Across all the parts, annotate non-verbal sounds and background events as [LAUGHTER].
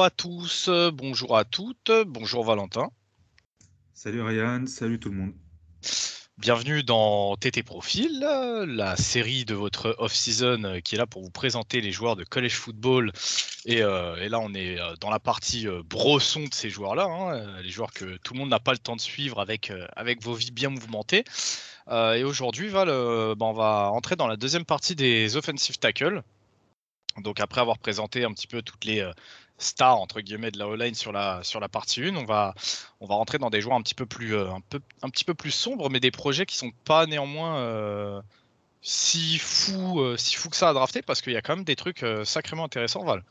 bonjour à tous, bonjour à toutes, bonjour Valentin. Salut Ryan, salut tout le monde. Bienvenue dans TT Profil, la série de votre off-season qui est là pour vous présenter les joueurs de college football. Et, euh, là, on est euh, dans la partie euh, brosson de ces joueurs-là, hein, les joueurs que tout le monde n'a pas le temps de suivre avec, avec vos vies bien mouvementées. et aujourd'hui, Val, bah, on va entrer dans la deuxième partie des offensive tackles. Donc après avoir présenté un petit peu toutes les stars entre guillemets de la O-line sur la sur la partie 1, on va on va rentrer dans des joueurs un petit peu plus euh, un peu un petit peu plus sombres, mais des projets qui sont pas néanmoins euh, si fous si fou que ça à drafter parce qu'il y a quand même des trucs sacrément intéressants, Val.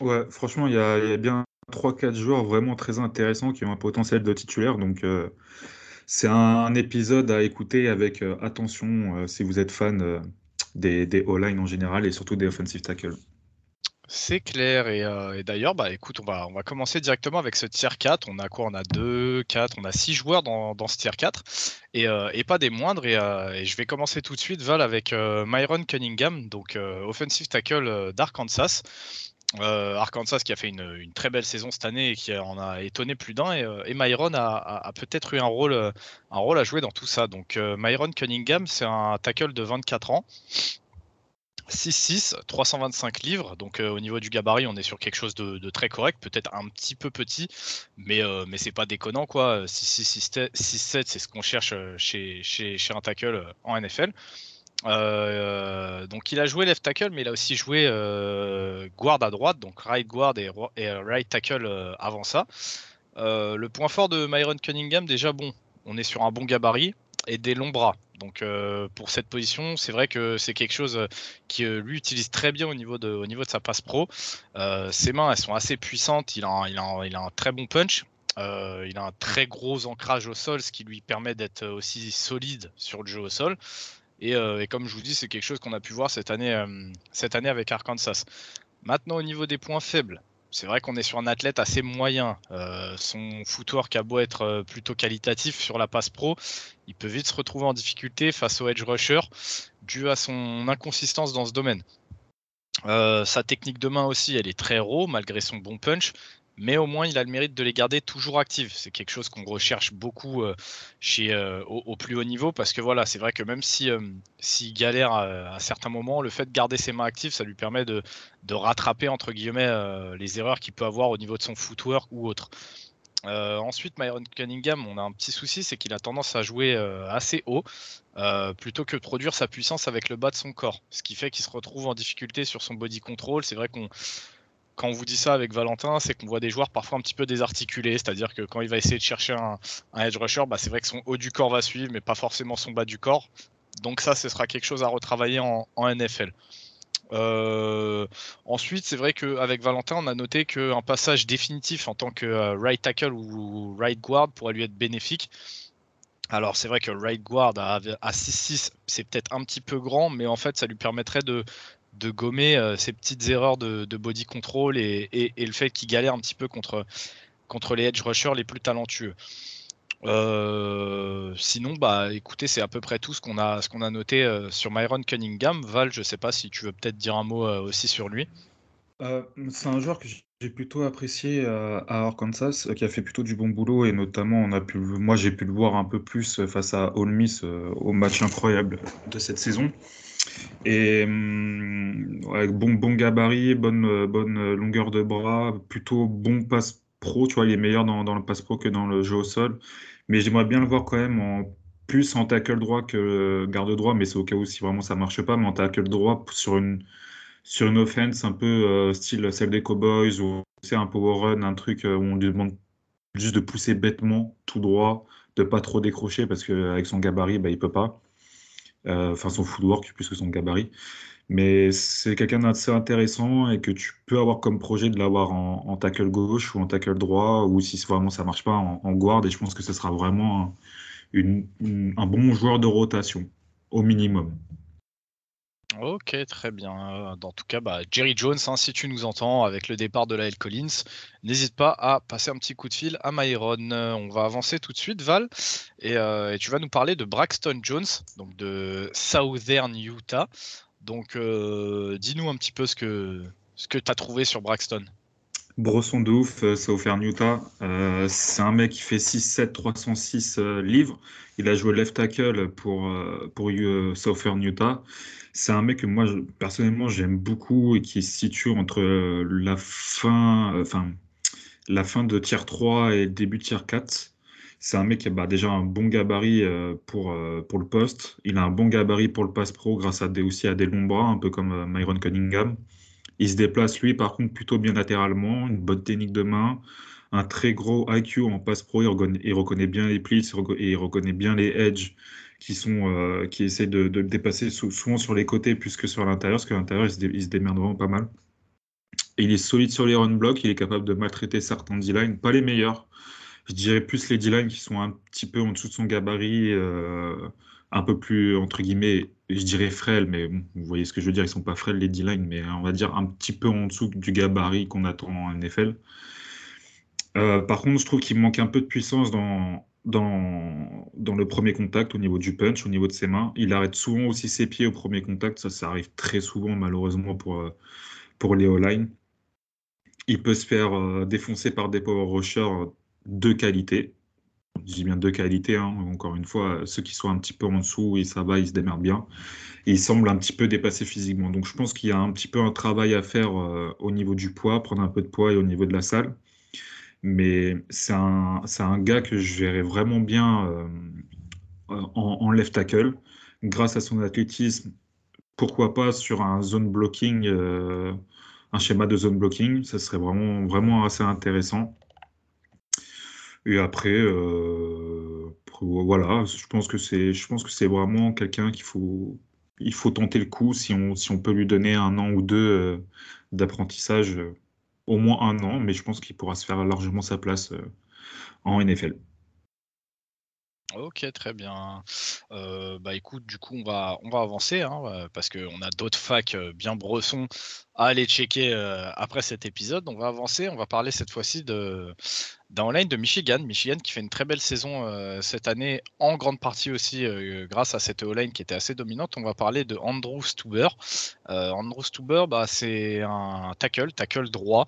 Ouais, franchement, il y a bien 3-4 joueurs vraiment très intéressants qui ont un potentiel de titulaire, donc c'est un, épisode à écouter avec attention si vous êtes fan des, des O-line en général et surtout des offensive tackles. C'est clair. Euh, et, d'ailleurs, bah, écoute, on va, on va commencer directement avec ce tier 4. On a quoi? On a 2, 4, on a 6 joueurs dans, dans ce tier 4. Et, euh, et pas des moindres. Euh, et, je vais commencer tout de suite, Val, avec Myron Cunningham, donc offensive tackle d'Arkansas. Arkansas qui a fait une, très belle saison cette année et qui en a étonné plus d'un. Et, Myron a, peut-être eu un rôle, un rôle à jouer dans tout ça. Donc Myron Cunningham, c'est un tackle de 24 ans. 6-6, 325 livres. Donc au niveau du gabarit, on est sur quelque chose de, très correct, peut-être un petit peu petit, mais, mais c'est pas déconnant quoi. 6-6, 6-7, c'est ce qu'on cherche chez, chez, chez, un tackle en NFL. Euh, donc il a joué left tackle, mais il a aussi joué euh, guard à droite, donc right guard et, right tackle euh, avant ça. le point fort de Myron Cunningham, déjà bon, on est sur un bon gabarit et des longs bras. Donc pour cette position, c'est vrai que c'est quelque chose qui lui utilise très bien au niveau de, au niveau de sa passe pro. ses mains, elles sont assez puissantes. Il a, il a, il a un très bon punch. il a un très gros ancrage au sol, ce qui lui permet d'être aussi solide sur le jeu au sol. Euh, et, comme je vous dis, c'est quelque chose qu'on a pu voir cette année, euh, cette année avec Arkansas. Maintenant, au niveau des points faibles, c'est vrai qu'on est sur un athlète assez moyen. Euh, son footwork a beau être plutôt qualitatif sur la passe pro, il peut vite se retrouver en difficulté face au edge rusher dû à son inconsistance dans ce domaine. sa technique de main aussi, elle est très raw malgré son bon punch, mais au moins il a le mérite de les garder toujours actives. C'est quelque chose qu'on recherche beaucoup euh, euh, au, plus haut niveau parce que voilà, c'est vrai que même si euh, galère à, certains moments, le fait de garder ses mains actives, ça lui permet de, rattraper entre guillemets les erreurs qu'il peut avoir au niveau de son footwork ou autre. ensuite, Myron Cunningham, on a un petit souci, c'est qu'il a tendance à jouer assez haut plutôt que de produire sa puissance avec le bas de son corps, ce qui fait qu'il se retrouve en difficulté sur son body control. C'est vrai qu'on quand on vous dit ça avec Valentin, c'est qu'on voit des joueurs parfois un petit peu désarticulés, c'est-à-dire que quand il va essayer de chercher un, edge rusher, bah, c'est vrai que son haut du corps va suivre, mais pas forcément son bas du corps. Donc ça, ce sera quelque chose à retravailler en, NFL. Euh, ensuite, c'est vrai qu'avec Valentin, on a noté qu'un passage définitif en tant que euh, right tackle ou right guard pourrait lui être bénéfique. Alors c'est vrai que right guard à, à 6-6, c'est peut-être un petit peu grand, mais en fait ça lui permettrait de, de gommer euh, ces petites erreurs de, body control et, le fait qu'il galère un petit peu contre, contre les edge rushers les plus talentueux. Euh, sinon, bah, écoutez, c'est à peu près tout ce qu'on a, a noté euh, sur Myron Cunningham. Val, je sais pas si tu veux peut-être dire un mot aussi sur lui. c'est un joueur que j'ai plutôt apprécié à Arkansas, qui a fait plutôt du bon boulot et notamment, on a pu, moi, j'ai pu le voir un peu plus face à Ole Miss au match incroyable de cette saison. Et hum, bon, bon gabarit, bonne, bonne longueur de bras, plutôt bon passe pro, tu vois, il est meilleur dans, le passe pro que dans le jeu au sol. Mais j'aimerais bien le voir quand même en plus en tackle droit que garde droit, mais c'est au cas où si vraiment ça marche pas, mais en tackle droit sur une, sur une offense un peu euh, style celle des Cowboys ou c'est un power run, un truc euh, où on lui demande juste de pousser bêtement tout droit, de pas trop décrocher parce qu'avec son gabarit, bah, il peut pas. Euh, enfin son footwork plus que son gabarit. Mais c'est quelqu'un d'assez intéressant et que tu peux avoir comme projet de l'avoir en, tackle gauche ou en tackle droit ou si vraiment ça marche pas en, guard. Et je pense que ce sera vraiment un bon joueur de rotation au minimum. Ok, très bien. Euh, en tout cas, bah, Jerry Jones, hein, si tu nous entends avec le départ de Lyle Collins, n'hésite pas à passer un petit coup de fil à Myron. Euh, on va avancer tout de suite, Val, euh, et, tu vas nous parler de Braxton Jones, donc de Southern Utah. Donc, dis-nous un petit peu ce que, ce que tu as trouvé sur Braxton. Brosson de ouf, c'est offert Utah. c'est un mec qui fait 6-7, 306 livres. Il a joué left tackle pour, pour Southern Utah. C'est un mec que moi, personnellement, j'aime beaucoup et qui se situe entre la fin, la fin de tier 3 et début de tier 4. C'est un mec qui a bah, déjà un bon gabarit euh, pour, euh, pour le poste. Il a un bon gabarit pour le pass pro grâce à aussi à des longs bras, un peu comme euh, Myron Cunningham. Il se déplace, lui, par contre, plutôt bien latéralement, une bonne technique de main, un très gros IQ en pass pro. Il reconnaît, bien les plis et il reconnaît bien les edges qui, sont, qui essaient de, de dépasser souvent sur les côtés plus que sur l'intérieur, parce que l'intérieur, il, il, se démerde vraiment pas mal il est solide sur les run blocks, il est capable de maltraiter certains D-line, pas les meilleurs. Je dirais plus les D-line qui sont un petit peu en dessous de son gabarit, euh, un peu plus, entre guillemets, je dirais frêles, mais vous voyez ce que je veux dire, ils sont pas frêles les D-line, mais on va dire un petit peu en dessous du gabarit qu'on attend en NFL. Euh, par contre, je trouve qu'il manque un peu de puissance dans, dans, le premier contact, au niveau du punch, au niveau de ses mains. Il arrête souvent aussi ses pieds au premier contact, ça, ça arrive très souvent malheureusement pour, euh, pour les O-line. Il peut se faire euh, défoncer par des power rushers de qualité. Je bien de qualité, hein. encore une fois, ceux qui sont un petit peu en dessous, et ça va, ils se démerdent bien. il semble un petit peu dépassé physiquement. Donc je pense qu'il y a un petit peu un travail à faire euh, au niveau du poids, prendre un peu de poids et au niveau de la salle. Mais c'est un, gars que je verrais vraiment bien euh, en, left tackle, grâce à son athlétisme. Pourquoi pas sur un zone blocking un schéma de zone blocking. Ça serait vraiment, vraiment assez intéressant. Et après, euh, voilà, je pense que c'est, je pense que c'est vraiment quelqu'un qu'il faut, il faut tenter le coup si on, si on peut lui donner un an ou deux euh, d'apprentissage, euh, au moins un an, mais je pense qu'il pourra se faire largement sa place en NFL. Ok, très bien. bah écoute, du coup, on va, on va avancer hein, parce qu'on a d'autres facs bien bressons à aller checker après cet épisode. On va avancer, on va parler cette fois-ci de, d'un line de Michigan. Michigan qui fait une très belle saison euh, cette année, en grande partie aussi euh, grâce à cette O-line qui était assez dominante. On va parler de Andrew Stuber. Euh, Andrew Stuber, bah, c'est un tackle, tackle droit,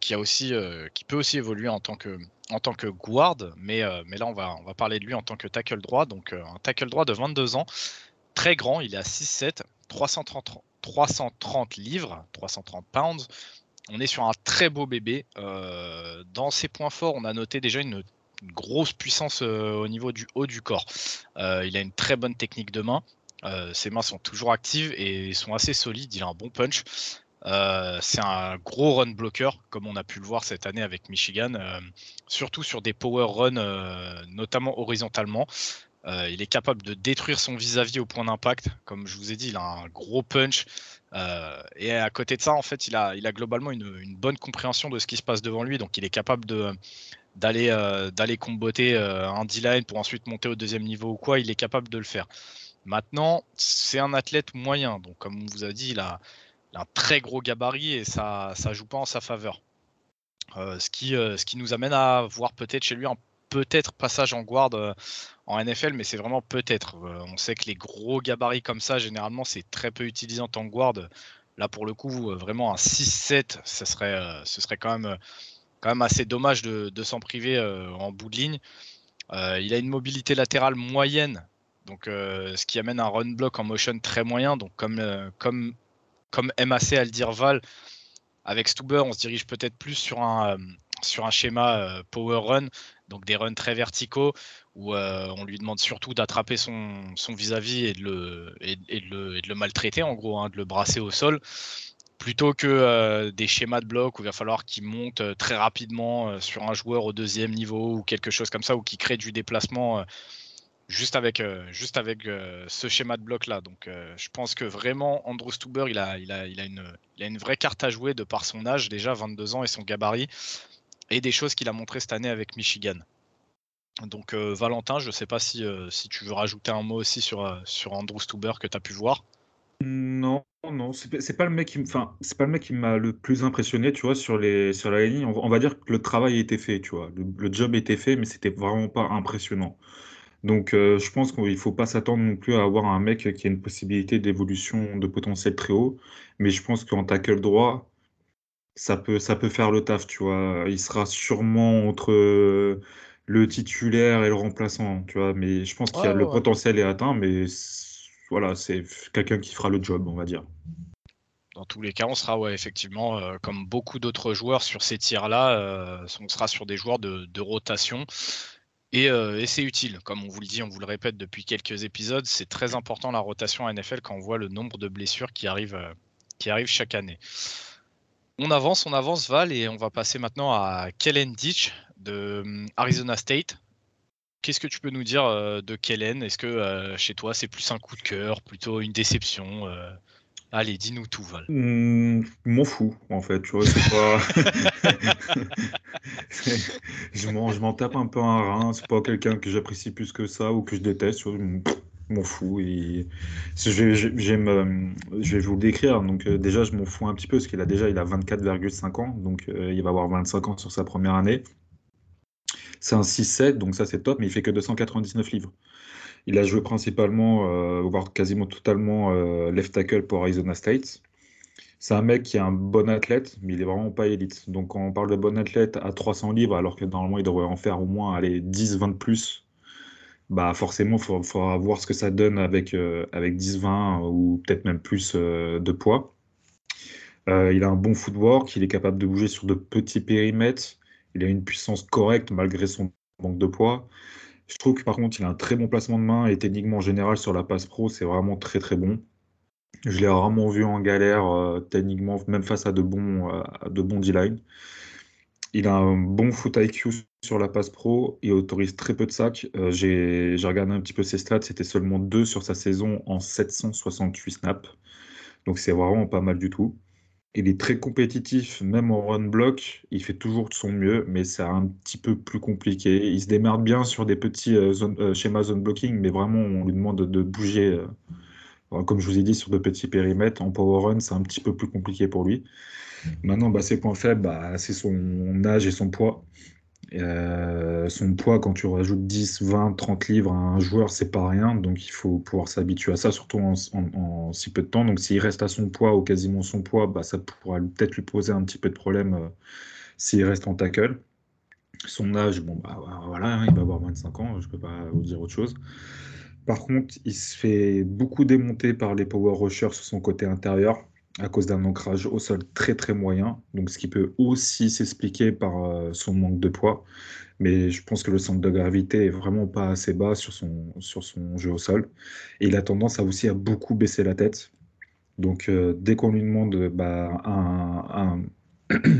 qui, a aussi, qui peut aussi évoluer en tant que, en tant que guard, mais, mais là on va, on va parler de lui en tant que tackle droit. Donc un tackle droit de 22 ans, très grand, il est à 6'7, 330, 330 livres, 330 pounds on est sur un très beau bébé. Euh, dans ses points forts, on a noté déjà une, grosse puissance euh, au niveau du haut du corps. Euh, il a une très bonne technique de main. ses mains sont toujours actives et sont assez solides. Il a un bon punch. c'est un gros run blocker, comme on a pu le voir cette année avec Michigan, surtout sur des power runs, notamment horizontalement. Il est capable de détruire son vis-à-vis -vis au point d'impact. Comme je vous ai dit, il a un gros punch. Euh, et à côté de ça, en fait, il a, globalement une, bonne compréhension de ce qui se passe devant lui. Donc, il est capable euh, d'aller comboter euh, un D-line pour ensuite monter au deuxième niveau ou quoi. Il est capable de le faire. Maintenant, c'est un athlète moyen. Donc, comme on vous a dit, il a, un très gros gabarit et ça ne joue pas en sa faveur. ce, qui, ce qui nous amène à voir peut-être chez lui un peut-être passage en guard euh, en NFL, mais c'est vraiment peut-être. Euh, on sait que les gros gabarits comme ça, généralement, c'est très peu utilisé en tant que guard. Là, pour le coup, euh, vraiment un 6-7, ce serait, ce quand même, assez dommage de, s'en priver en bout de ligne. il a une mobilité latérale moyenne, donc ce qui amène un run block en motion très moyen. Donc comme, comme, comme MAC à le dire Val, avec Stuber, on se dirige peut-être plus sur un, sur un schéma power run donc des runs très verticaux où euh, on lui demande surtout d'attraper son, vis-à-vis et, de le, maltraiter, en gros, hein, de le brasser au sol, plutôt que euh, des schémas de bloc où il va falloir qu'il monte euh, très rapidement sur un joueur au deuxième niveau ou quelque chose comme ça, ou qui crée du déplacement juste avec, ce schéma de bloc là. Donc je pense que vraiment Andrew Stuber il, a une, il a une vraie carte à jouer de par son âge déjà 22 ans et son gabarit et des choses qu'il a montré cette année avec Michigan. Donc euh, Valentin, je ne sais pas si, euh, si, tu veux rajouter un mot aussi sur, euh, sur Andrew Stuber que tu as pu voir. Non, non, c'est pas le mec qui, enfin, c'est pas le mec qui m'a le plus impressionné, tu vois, sur les sur la ligne. On, va dire que le travail été fait, tu vois, le, le job était fait, mais c'était vraiment pas impressionnant. Donc, je pense qu'il faut pas s'attendre non plus à avoir un mec qui a une possibilité d'évolution de potentiel très haut. Mais je pense qu'en tackle droit, ça peut, ça peut faire le taf, tu vois. Il sera sûrement entre le titulaire et le remplaçant, tu vois. Mais je pense a le potentiel est atteint, mais voilà, c'est quelqu'un qui fera le job, on va dire. Dans tous les cas, on sera ouais, effectivement, euh, comme beaucoup d'autres joueurs sur ces tirs-là, euh, on sera sur des joueurs de, rotation. Euh, et, c'est utile, comme on vous le dit, on vous le répète depuis quelques épisodes, c'est très important la rotation à NFL quand on voit le nombre de blessures qui arrivent, qui arrivent chaque année. On avance, on avance Val et on va passer maintenant à Kellen Ditch de Arizona State. Qu'est-ce que tu peux nous dire de Kellen? Est-ce que chez toi c'est plus un coup de cœur, plutôt une déception Allez, dis-nous tout, Val. Mmh, m'en fous, en fait, tu vois, pas... [LAUGHS] je m'en tape un peu un rein, c'est pas quelqu'un que j'apprécie plus que ça ou que je déteste, je m'en fous. Et... Je, je vais vous le décrire, donc euh, déjà je m'en fous un petit peu, parce qu'il a déjà il a 24,5 ans, donc euh, il va avoir 25 ans sur sa première année. C'est un 6-7, donc ça c'est top, mais il fait que 299 livres. Il a joué principalement, euh, voire quasiment totalement euh, left tackle pour Arizona State. C'est un mec qui est un bon athlète, mais il est vraiment pas élite. Donc quand on parle de bon athlète à 300 livres, alors que normalement il devrait en faire au moins 10-20 plus, bah forcément il faudra voir ce que ça donne avec, euh, avec 10-20 ou peut-être même plus de poids. il a un bon footwork, il est capable de bouger sur de petits périmètres, il a une puissance correcte malgré son manque de poids. Je trouve que par contre, il a un très bon placement de main et techniquement en général sur la passe pro, c'est vraiment très très bon. Je l'ai rarement vu en galère euh, techniquement, même face à de bons, euh, de bons D-line. Il a un bon foot IQ sur la passe pro, il autorise très peu de sacs. Euh, j'ai regardé un petit peu ses stats, c'était seulement 2 sur sa saison en 768 snaps. Donc c'est vraiment pas mal du tout. Il est très compétitif, même en run block. Il fait toujours de son mieux, mais c'est un petit peu plus compliqué. Il se démerde bien sur des petits euh, euh, schémas zone blocking, mais vraiment, on lui demande de bouger, comme je vous ai dit, sur de petits périmètres. En power run, c'est un petit peu plus compliqué pour lui. Maintenant, bah, ses points faibles, bah, c'est son âge et son poids. Euh, son poids, quand tu rajoutes 10, 20, 30 livres à un joueur, c'est pas rien. Donc il faut pouvoir s'habituer à ça, surtout en, si peu de temps. Donc s'il reste à son poids ou quasiment son poids, bah, ça pourra peut-être lui poser un petit peu de problème euh, s'il reste en tackle. Son âge, bon, bah voilà, hein, il va avoir 25 ans, je peux pas vous dire autre chose. Par contre, il se fait beaucoup démonter par les power rushers sur son côté intérieur à cause d'un ancrage au sol très très moyen, donc ce qui peut aussi s'expliquer par euh, son manque de poids. Mais je pense que le centre de gravité est vraiment pas assez bas sur son, sur son jeu au sol. Et il a tendance à aussi à beaucoup baisser la tête. Donc euh, dès qu'on lui demande bah, un,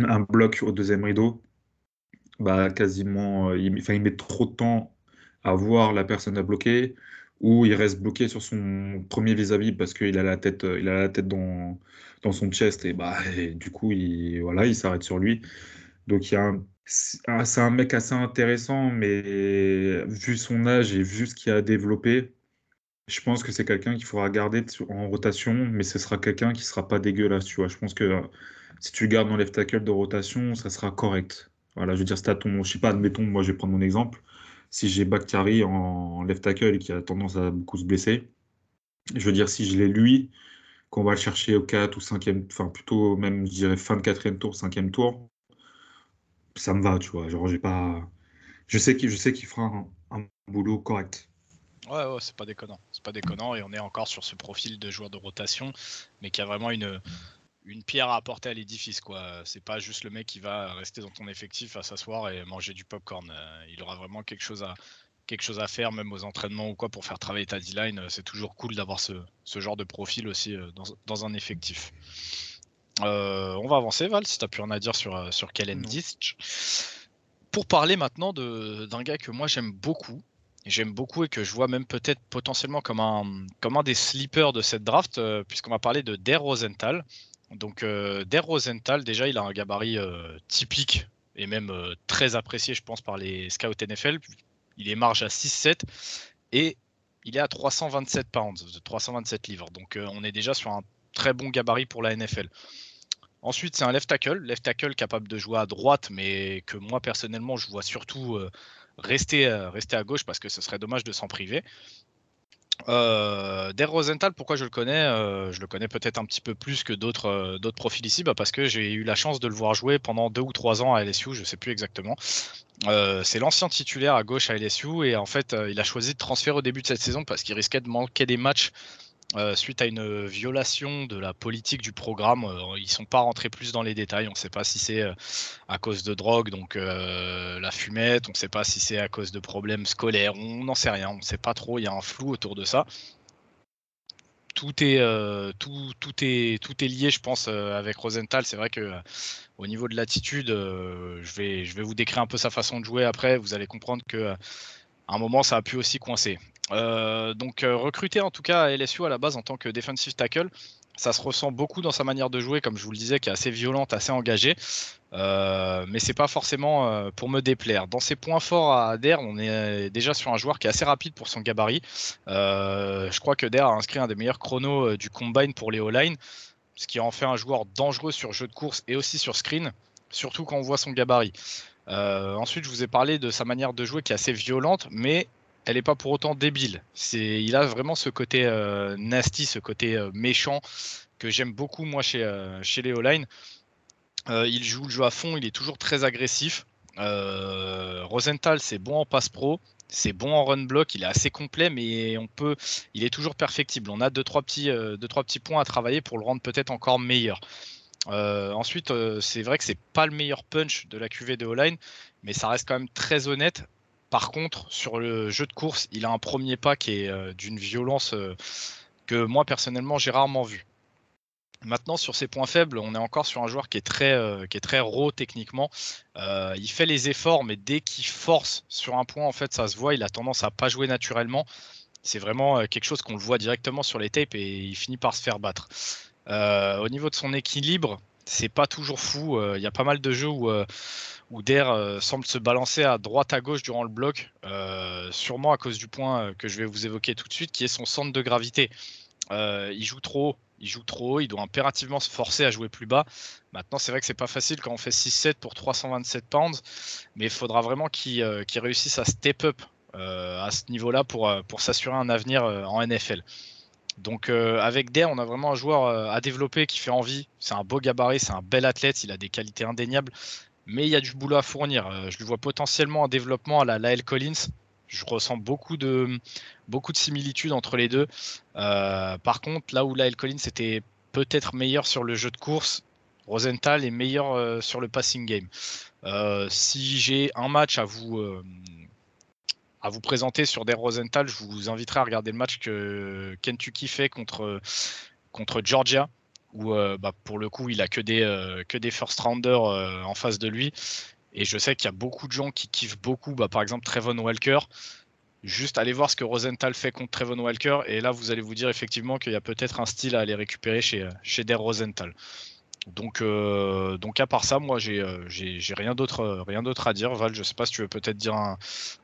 un, [CLEARS THROAT] bloc au deuxième rideau, bah, quasiment, euh, il, il met trop de temps à voir la personne à bloquer ou il reste bloqué sur son premier vis-à-vis parce qu'il a la tête, il a la tête dans, dans son chest et bah [LAUGHS] du coup il voilà il s'arrête sur lui. Donc il y a c'est un mec assez intéressant mais vu son âge et vu ce qu'il a développé je pense que c'est quelqu'un qu'il faudra garder en rotation mais ce sera quelqu'un qui sera pas dégueulasse tu vois. Je pense que si tu gardes dans left tackle de rotation ça sera correct. Voilà je veux dire c'est à ton je sais pas admettons moi je vais prendre mon exemple si j'ai Bakhtiari en left tackle qui a tendance à beaucoup se blesser je veux dire si je l'ai lui qu'on va le chercher au 4 ou 5e, enfin plutôt même, je dirais, fin de 4e tour, 5e tour, ça me va, tu vois. Genre, j'ai pas. Je sais qu'il fera un, boulot correct. Ouais, ouais, c'est pas déconnant. C'est pas déconnant et on est encore sur ce profil de joueur de rotation, mais qui a vraiment une, une pierre à apporter à l'édifice, quoi. C'est pas juste le mec qui va rester dans ton effectif à s'asseoir et manger du popcorn. Euh, il aura vraiment quelque chose à, quelque chose à faire, même aux entraînements ou quoi, pour faire travailler ta D-line. C'est toujours cool d'avoir ce, genre de profil aussi euh, dans, un effectif. Euh, on va avancer, Val, si tu as plus rien à dire sur, euh, sur Kellen Ditch. Pour parler maintenant d'un gars que moi j'aime beaucoup, j'aime beaucoup et que je vois même peut-être potentiellement comme un, comme un des sleepers de cette draft, puisqu'on va parler de Der Rosenthal. Donc Der Rosenthal, déjà, il a un gabarit typique et même très apprécié, je pense, par les scouts NFL, il est marge à 6-7 et il est à 327 pounds, 327 livres. Donc euh, on est déjà sur un très bon gabarit pour la NFL. Ensuite, c'est un left tackle, left tackle capable de jouer à droite, mais que moi personnellement, je vois surtout euh, euh, rester à gauche parce que ce serait dommage de s'en priver. Euh, Der Rosenthal, pourquoi je le connais euh, Je le connais peut-être un petit peu plus que d'autres euh, profils ici, bah, parce que j'ai eu la chance de le voir jouer pendant deux ou trois ans à LSU, je sais plus exactement. Euh, c'est l'ancien titulaire à gauche à LSU et en fait, il a choisi de transférer au début de cette saison parce qu'il risquait de manquer des matchs euh, suite à une violation de la politique du programme. Euh, ils sont pas rentrés plus dans les détails. On ne sait pas si c'est euh, à cause de drogue, donc euh, la fumette. On ne sait pas si c'est à cause de problèmes scolaires. On n'en sait rien. On ne sait pas trop. Il y a un flou autour de ça. Tout est, tout, tout est, tout est lié, je pense, avec Rosenthal. C'est vrai que au niveau de l'attitude, je, vais, je vais vous décrire un peu sa façon de jouer après. Vous allez comprendre que à un moment, ça a pu aussi coincer. Euh, donc euh, recruté en tout cas à LSU à la base en tant que defensive tackle, ça se ressent beaucoup dans sa manière de jouer, comme je vous le disais, qui est assez violente, assez engagée. Euh, mais c'est pas forcément euh, pour me déplaire. Dans ses points forts à Der, on est déjà sur un joueur qui est assez rapide pour son gabarit. Je crois que Der a inscrit un des meilleurs chronos du combine pour les O-line, ce qui en fait un joueur dangereux sur jeu de course et aussi sur screen, surtout quand on voit son gabarit. Ensuite, je vous ai parlé de sa manière de jouer qui est assez violente, mais elle n'est pas pour autant débile. C'est, il a vraiment ce côté euh, nasty, ce côté euh, méchant que j'aime beaucoup moi chez, euh, les O-line. Il joue le jeu à fond, il est toujours très agressif. Rosenthal, c'est bon en passe pro, c'est bon en run block, il est assez complet, mais on peut, il est toujours perfectible. On a deux trois petits, points à travailler pour le rendre peut-être encore meilleur. Ensuite, c'est vrai que c'est pas le meilleur punch de la QV de O-line, mais ça reste quand même très honnête. Par contre, sur le jeu de course, il a un premier pas qui est euh, d'une violence euh, que moi personnellement j'ai rarement vu. Maintenant, sur ses points faibles, on est encore sur un joueur qui est très, euh, raw techniquement. Il fait les efforts, mais dès qu'il force sur un point, en fait, ça se voit. Il a tendance à pas jouer naturellement. C'est vraiment quelque chose qu'on le voit directement sur les tapes et il finit par se faire battre. Au niveau de son équilibre, c'est pas toujours fou. Il y a pas mal de jeux où, où Der euh, semble se balancer à droite à gauche durant le bloc, euh, sûrement à cause du point euh, que je vais vous évoquer tout de suite, qui est son centre de gravité. Il joue trop haut, il joue trop haut, il doit impérativement se forcer à jouer plus bas. Maintenant, c'est vrai que c'est pas facile quand on fait 6-7 pour 327 pounds, mais il faudra vraiment qu'il réussisse à step up à ce niveau-là pour, pour s'assurer un avenir en NFL. Donc avec Der, on a vraiment un joueur à développer qui fait envie. C'est un beau gabarit, c'est un bel athlète, il a des qualités indéniables, mais il y a du boulot à fournir. Euh, je lui vois potentiellement un développement à la Lael Collins. Je ressens beaucoup de, beaucoup de similitudes entre les deux. Euh, par contre, là où Lael Collins était peut-être meilleur sur le jeu de course, Rosenthal est meilleur euh, sur le passing game. Si j'ai un match à vous, à vous présenter sur Der Rosenthal, je vous inviterai à regarder le match que Kentucky fait contre, contre Georgia, où euh, bah, pour le coup il a que des, euh, que des first rounders euh, en face de lui. Et je sais qu'il y a beaucoup de gens qui kiffent beaucoup, bah, par exemple Trevon Walker. Juste allez voir ce que Rosenthal fait contre Trevon Walker, et là vous allez vous dire effectivement qu'il y a peut-être un style à aller récupérer chez, chez Der Rosenthal. Donc, euh, donc à part ça, moi j'ai rien d'autre rien d'autre à dire. Val, je sais pas si tu veux peut-être dire un,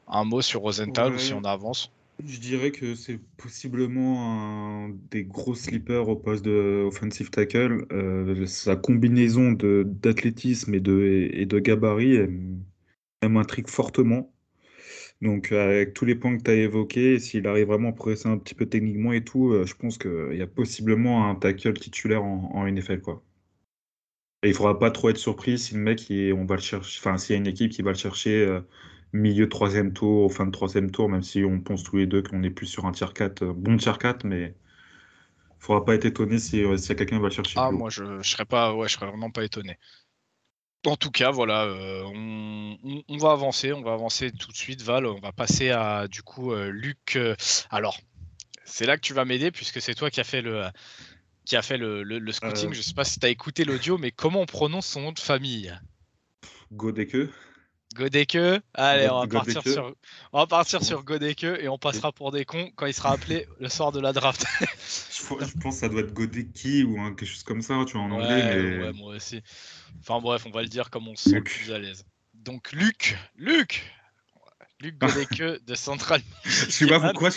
un mot sur Rosenthal ou si on avance. Je dirais que c'est possiblement un des gros sleepers au poste de offensive tackle. Euh, sa combinaison d'athlétisme et de, gabarit m'intrigue fortement. Donc avec tous les points que tu as évoqués, s'il arrive vraiment à progresser un petit peu techniquement et tout, euh, je pense qu'il y a possiblement un tackle titulaire en, NFL, il faudra pas trop être surpris si le mec, il- on va le chercher, enfin s'il y a une équipe qui va le chercher euh, milieu de troisième tour, fin de troisième tour, même si on pense tous les deux qu'on est plus sur un tier 4, euh, bon tier 4, mais faudra pas être étonné si, euh, s'il y a quelqu'un qui va le chercher Ah, moi je, je serais pas, ouais, je serais vraiment pas étonné. En tout cas, voilà, euh, on, on- on va avancer, on va avancer tout de suite, Val. On va passer à du coup euh, Luc. euh, alors, c'est là que tu vas m'aider puisque c'est toi qui as fait le qui a fait le, le- le scouting. Je sais pas si tu as écouté l'audio, mais comment on prononce son nom de famille? Godeke. Godeke. Allez, on va God- partir sur, on va partir sur Godeke et on passera pour des cons quand il sera appelé le soir de la draft. [LAUGHS] Je, pense- je pense que ça doit être Godeki ou quelque chose comme ça, tu vois, en Ouais, anglais, mais ouais, moi aussi. Enfin bref, on va le dire comme on se sent plus à l'aise. Donc Luc, Luc, Luc Godeke de Central. [LAUGHS] je sais pas pourquoi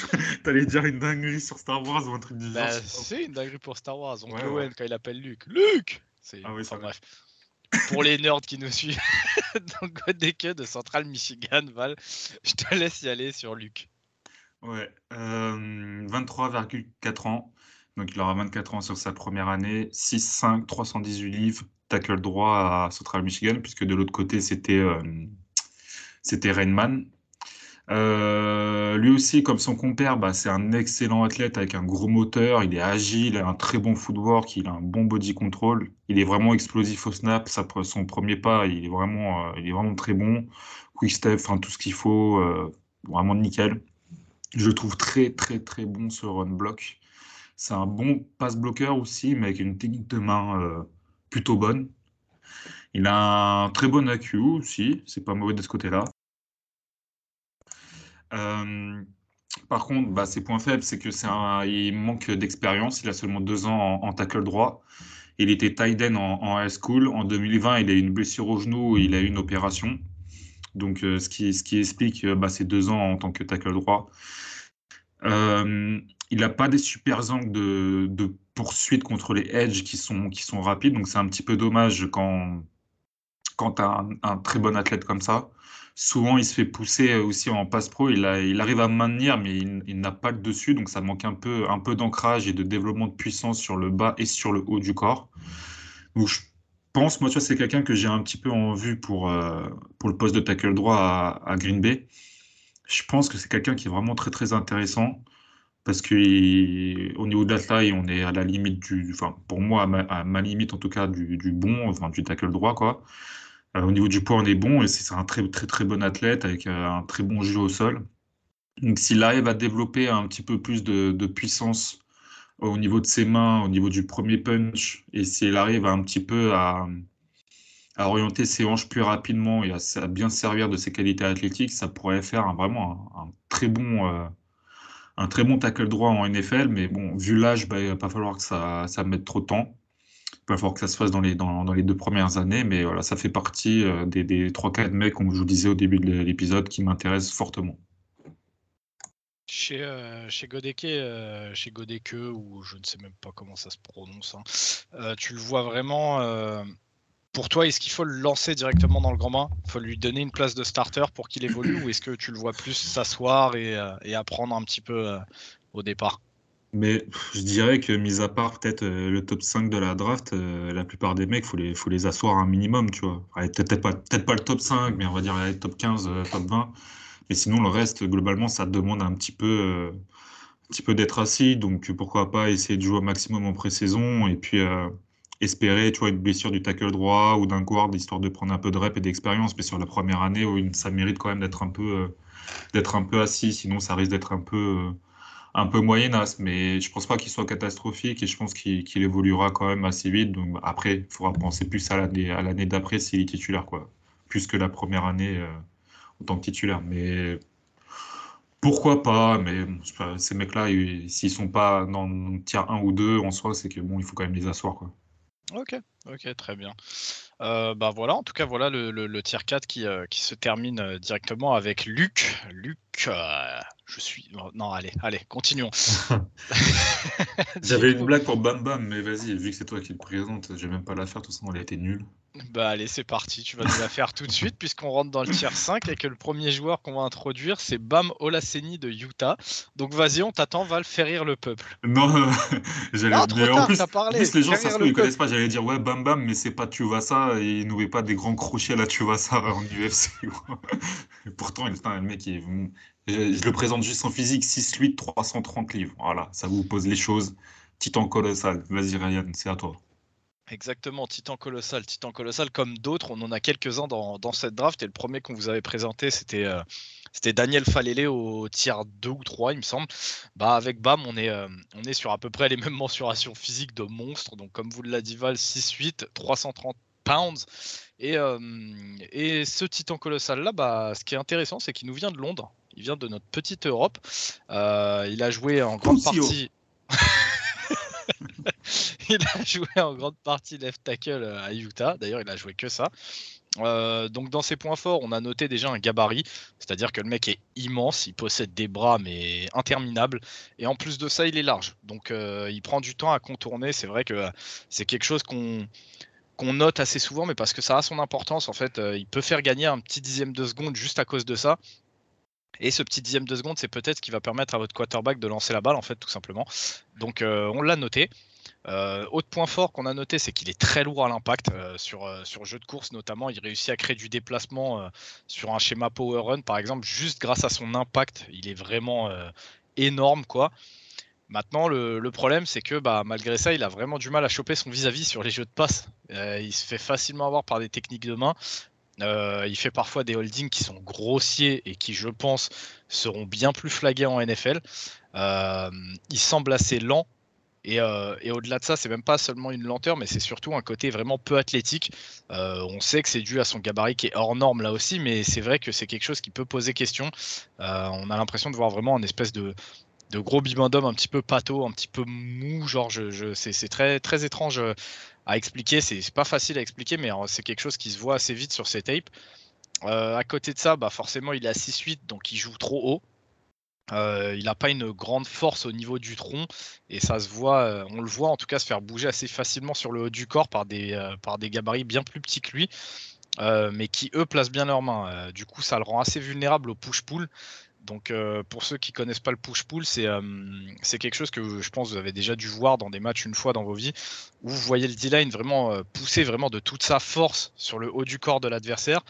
t'allais dire une dinguerie sur Star Wars ou un truc genre. Bah, c'est une dinguerie pour Star Wars. Oncle Ouais. Owen quand il appelle Luc, Luc. C'est Ah oui, enfin, c'est vrai. Pour les nerds qui nous suivent, [LAUGHS] donc Godeke de Central Michigan, Val, je te laisse y aller sur Luc. Ouais, 23,4 ans. Donc il aura 24 ans sur sa première année. 6-5, 318 livres. Tackle droit à Central Michigan, puisque de l'autre côté, c'était c'était Rainman. Euh, lui aussi, comme son compère, bah, c'est un excellent athlète avec un gros moteur. Il est agile, il a un très bon footwork, il a un bon body control. Il est vraiment explosif au snap. son premier pas, il est vraiment, euh, il est vraiment très bon. Quick step, enfin tout ce qu'il faut, euh, vraiment nickel. Je trouve très très très bon sur run block. C'est un bon pass bloqueur aussi, mais avec une technique de main plutôt bonne. Il a un très bon AQ aussi, c'est pas mauvais de ce côté-là. Euh, par contre, bah, ses points faibles, c'est que c'est un, il manque d'expérience. Il a seulement deux ans en, tackle droit. Il était tight end en, high school. En 2020, il a eu une blessure au genou. Il a eu une opération. Donc, euh, ce, qui, explique euh, bah, ses deux ans en tant que tackle droit. il n'a pas des super angles de, poursuite contre les edges qui sont, rapides. Donc, c'est un petit peu dommage quand tu as un, très bon athlète comme ça. Souvent, il se fait pousser aussi en passe pro. Il, arrive à maintenir, mais il, n'a pas le dessus. Donc, ça manque un peu, un peu d'ancrage et de développement de puissance sur le bas et sur le haut du corps. Donc, je pense, moi, tu vois, c'est quelqu'un que j'ai un petit peu en vue pour, euh, le poste de tackle droit à, Green Bay. Je pense que c'est quelqu'un qui est vraiment très, très intéressant parce qu'au niveau de la taille, on est à la limite du, enfin, pour moi, à ma, limite en tout cas, du, du bon, enfin, du tackle droit, quoi. Euh, au niveau du poids, on est bon et c'est un très très très bon athlète avec euh, un très bon jeu au sol. Donc s'il arrive à développer un petit peu plus de, puissance au niveau de ses mains, au niveau du premier punch, et s'il arrive un petit peu à, orienter ses hanches plus rapidement et à, bien servir de ses qualités athlétiques, ça pourrait faire vraiment un, très bon euh, un très bon tackle droit en NFL. Mais bon, vu l'âge, bah, il va pas falloir que ça, ça mette trop de temps il va falloir que ça se fasse dans les, deux premières années, mais voilà, ça fait partie euh, des, des 3-4 mecs, comme je vous disais au début de l'épisode, qui m'intéressent fortement. Chez, euh, chez Godeke, euh, ou je ne sais même pas comment ça se prononce, hein, tu le vois vraiment. pour toi, est-ce qu'il faut le lancer directement dans le grand bain? Il faut lui donner une place de starter pour qu'il évolue, ou est-ce que tu le vois plus s'asseoir et, apprendre un petit peu au départ? Mais je dirais que, mis à part peut-être euh, le top 5 de la draft, euh, la plupart des mecs, il faut les, faut les asseoir un minimum, tu vois. peut-être pas, peut pas le top 5, mais on va dire top 15, euh, top 20. Mais sinon, le reste, globalement, ça demande un petit peu, peu d'être assis. Donc, pourquoi pas essayer de jouer au maximum en pré-saison et puis espérer, tu vois, une blessure du tackle droit ou d'un guard, histoire de prendre un peu de rep et d'expérience. Mais sur la première année, ça mérite quand même d'être un peu, d'être un peu assis. Sinon, ça risque d'être un peu un peu moyenasse, mais je pense pas qu'il soit catastrophique et je pense qu'il évoluera quand même assez vite. Donc après, il faudra penser plus à l'année d'après s'il est titulaire, quoi, plus que la première année euh, en tant que titulaire. Mais pourquoi pas? Mais ces mecs-là, s'ils sont pas dans le tiers 1 ou 2 en soi, c'est que bon, il faut quand même les asseoir, quoi. Ok, ok, très bien. Euh, bah voilà, en tout cas, voilà le, le, tier 4 qui, euh, qui se termine euh, directement avec Luc. Luc, je suis. Non, allez, allez, continuons. [LAUGHS] J'avais une blague pour Bam Bam, mais vas-y, vu que c'est toi qui le présente, je vais même pas la faire, de toute façon, elle a été nulle. Bah allez, c'est parti, tu vas nous la faire tout de suite puisqu'on rentre dans le tier 5 et que le premier joueur qu'on va introduire c'est Bam Olaseni de Utah. Donc vas-y, on t'attend, va le faire rire le peuple. Non, [LAUGHS] j'allais ah, dire. En plus, parlé, les gens, ça se ils connaissent pas. J'allais dire ouais, Bam Bam, mais c'est pas ça et il n'ouvrait pas des grands crochets là, ça en UFC. [LAUGHS] Pourtant, il, le mec, est... je, le présente juste en physique 6'8, 330 livres. Voilà, ça vous pose les choses. Titan colossal. Vas-y, Ryan, c'est à toi. Exactement, Titan Colossal. Titan Colossal, comme d'autres, on en a quelques-uns dans, cette draft. Et le premier qu'on vous avait présenté, c'était euh, Daniel Falele au tiers 2 ou 3, il me semble. Bah, avec BAM, on est, euh, on est sur à peu près les mêmes mensurations physiques de monstres. Donc, comme vous l'a dit Val, 6-8, 330 pounds. Et, euh, et ce Titan Colossal-là, bah, ce qui est intéressant, c'est qu'il nous vient de Londres. Il vient de notre petite Europe. il a joué en grande partie. [LAUGHS] il a joué en grande partie left tackle euh, à Utah. D'ailleurs, il a joué que ça. Euh, donc dans ses points forts, on a noté déjà un gabarit, c'est-à-dire que le mec est immense, il possède des bras mais interminables, et en plus de ça, il est large. Donc euh, il prend du temps à contourner. C'est vrai que c'est quelque chose qu'on qu'on note assez souvent, mais parce que ça a son importance. En fait, il peut faire gagner un petit dixième de seconde juste à cause de ça. Et ce petit dixième de seconde, c'est peut-être ce qui va permettre à votre quarterback de lancer la balle, en fait, tout simplement. Donc, on l'a noté. Euh, autre point fort qu'on a noté, c'est qu'il est très lourd à l'impact euh, sur, euh, sur jeu de course notamment. Il réussit à créer du déplacement sur un schéma power run par exemple, juste grâce à son impact. Il est vraiment énorme quoi. Maintenant, le, problème, c'est que bah, malgré ça, il a vraiment du mal à choper son vis-à-vis sur les jeux de passe. il se fait facilement avoir par des techniques de main. Il fait parfois des holdings qui sont grossiers et qui, je pense, seront bien plus flagués en NFL. il semble assez lent euh, et, au-delà de ça, c'est même pas seulement une lenteur, mais c'est surtout un côté vraiment peu athlétique. Euh, on sait que c'est dû à son gabarit qui est hors norme là aussi, mais c'est vrai que c'est quelque chose qui peut poser question. Euh, on a l'impression de voir vraiment un espèce de, gros bibendum un petit peu pâteau, un petit peu mou. Genre, je, c'est très, très étrange à expliquer. C'est pas facile à expliquer, mais c'est quelque chose qui se voit assez vite sur ces tapes. à côté de ça, bah forcément, il à 6-8, donc il joue trop haut. Euh, il n'a pas une grande force au niveau du tronc et ça se voit, euh, on le voit en tout cas se faire bouger assez facilement sur le haut du corps par des, euh, par des gabarits bien plus petits que lui, mais qui eux placent bien leurs mains. du coup, ça le rend assez vulnérable au push-pull donc euh, pour ceux qui connaissent pas le push-pull, euh, c'est quelque chose que je pense que vous avez déjà dû voir dans des matchs une fois dans vos vies, où vous voyez le D-line vraiment euh, pousser vraiment de toute sa force sur le haut du corps de l'adversaire.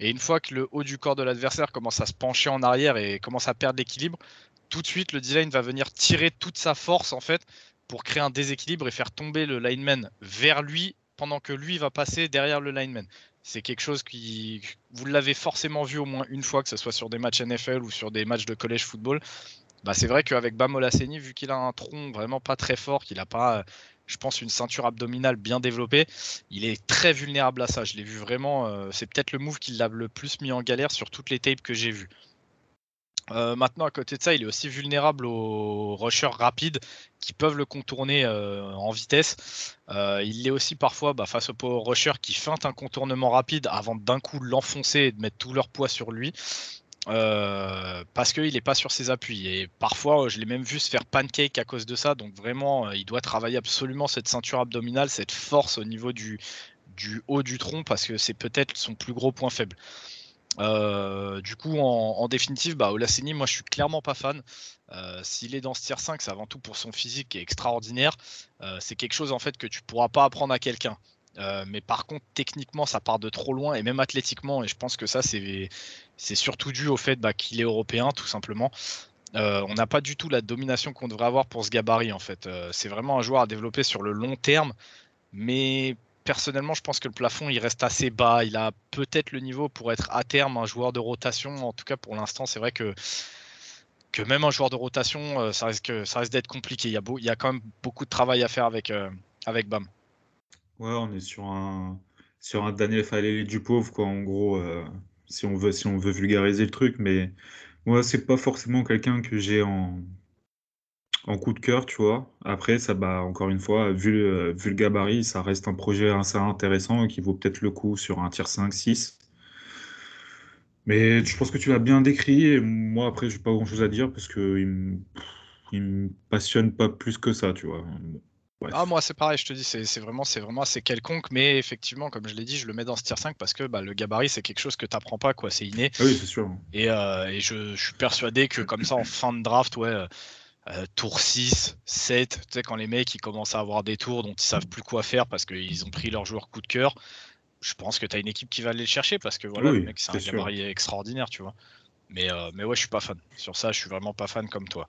Et une fois que le haut du corps de l'adversaire commence à se pencher en arrière et commence à perdre l'équilibre, tout de suite le D-line va venir tirer toute sa force en fait pour créer un déséquilibre et faire tomber le lineman vers lui pendant que lui va passer derrière le lineman. C'est quelque chose qui. Vous l'avez forcément vu au moins une fois, que ce soit sur des matchs NFL ou sur des matchs de collège football. Bah, c'est vrai qu'avec Bamolaseni, vu qu'il a un tronc vraiment pas très fort, qu'il n'a pas, je pense, une ceinture abdominale bien développée, il est très vulnérable à ça. Je l'ai vu vraiment. Euh, c'est peut-être le move qui l'a le plus mis en galère sur toutes les tapes que j'ai vues. Euh, maintenant, à côté de ça, il est aussi vulnérable aux rushers rapides qui peuvent le contourner euh, en vitesse. Euh, il l'est aussi parfois bah, face aux power rushers qui feintent un contournement rapide avant d'un coup l'enfoncer et de mettre tout leur poids sur lui. parce qu'il n'est pas sur ses appuis. Et parfois, je l'ai même vu se faire pancake à cause de ça. Donc vraiment, il doit travailler absolument cette ceinture abdominale, cette force au niveau du haut du tronc, parce que c'est peut-être son plus gros point faible. Euh, du coup, en, définitive, bah, Olaseni, moi je suis clairement pas fan. Euh, s'il est dans ce tier 5, c'est avant tout pour son physique qui est extraordinaire. Euh, c'est quelque chose en fait que tu pourras pas apprendre à quelqu'un. mais par contre, techniquement, ça part de trop loin et même athlétiquement. Et je pense que ça, c'est surtout dû au fait bah, qu'il est européen, tout simplement. on n'a pas du tout la domination qu'on devrait avoir pour ce gabarit en fait. c'est vraiment un joueur à développer sur le long terme, mais personnellement, je pense que le plafond il reste assez bas. Il a peut-être le niveau pour être à terme un joueur de rotation. En tout cas, pour l'instant, c'est vrai que que même un joueur de rotation, euh, ça risque, ça d'être compliqué. Il y, a il y a quand même beaucoup de travail à faire avec, euh, avec BAM. Ouais, on est sur un, sur un Daniel Falele du pauvre, quoi, en gros, euh, si, on veut, si on veut vulgariser le truc. Mais moi, c'est pas forcément quelqu'un que j'ai en, en coup de cœur, tu vois. Après, ça, bah, encore une fois, vu le, vu le gabarit, ça reste un projet assez intéressant qui vaut peut-être le coup sur un tier 5, 6. Mais je pense que tu l'as bien décrit. Et moi, après, j'ai pas grand-chose à dire parce que il me, me passionne pas plus que ça, tu vois. Ah, moi, c'est pareil, je te dis, c'est vraiment, vraiment assez quelconque, mais effectivement, comme je l'ai dit, je le mets dans ce tier 5 parce que bah, le gabarit, c'est quelque chose que tu n'apprends pas, quoi, c'est inné. Ah oui, c'est sûr. Et, euh, et je, je, suis persuadé que comme ça, en fin de draft, ouais, euh, tour 6, 7, tu sais, quand les mecs ils commencent à avoir des tours dont ils savent plus quoi faire parce qu'ils ont pris leur joueur coup de cœur, je pense que tu as une équipe qui va aller le chercher parce que voilà, le mec c'est un gabarit extraordinaire, tu vois. Mais, euh, mais ouais, je suis pas fan. Sur ça, je suis vraiment pas fan comme toi.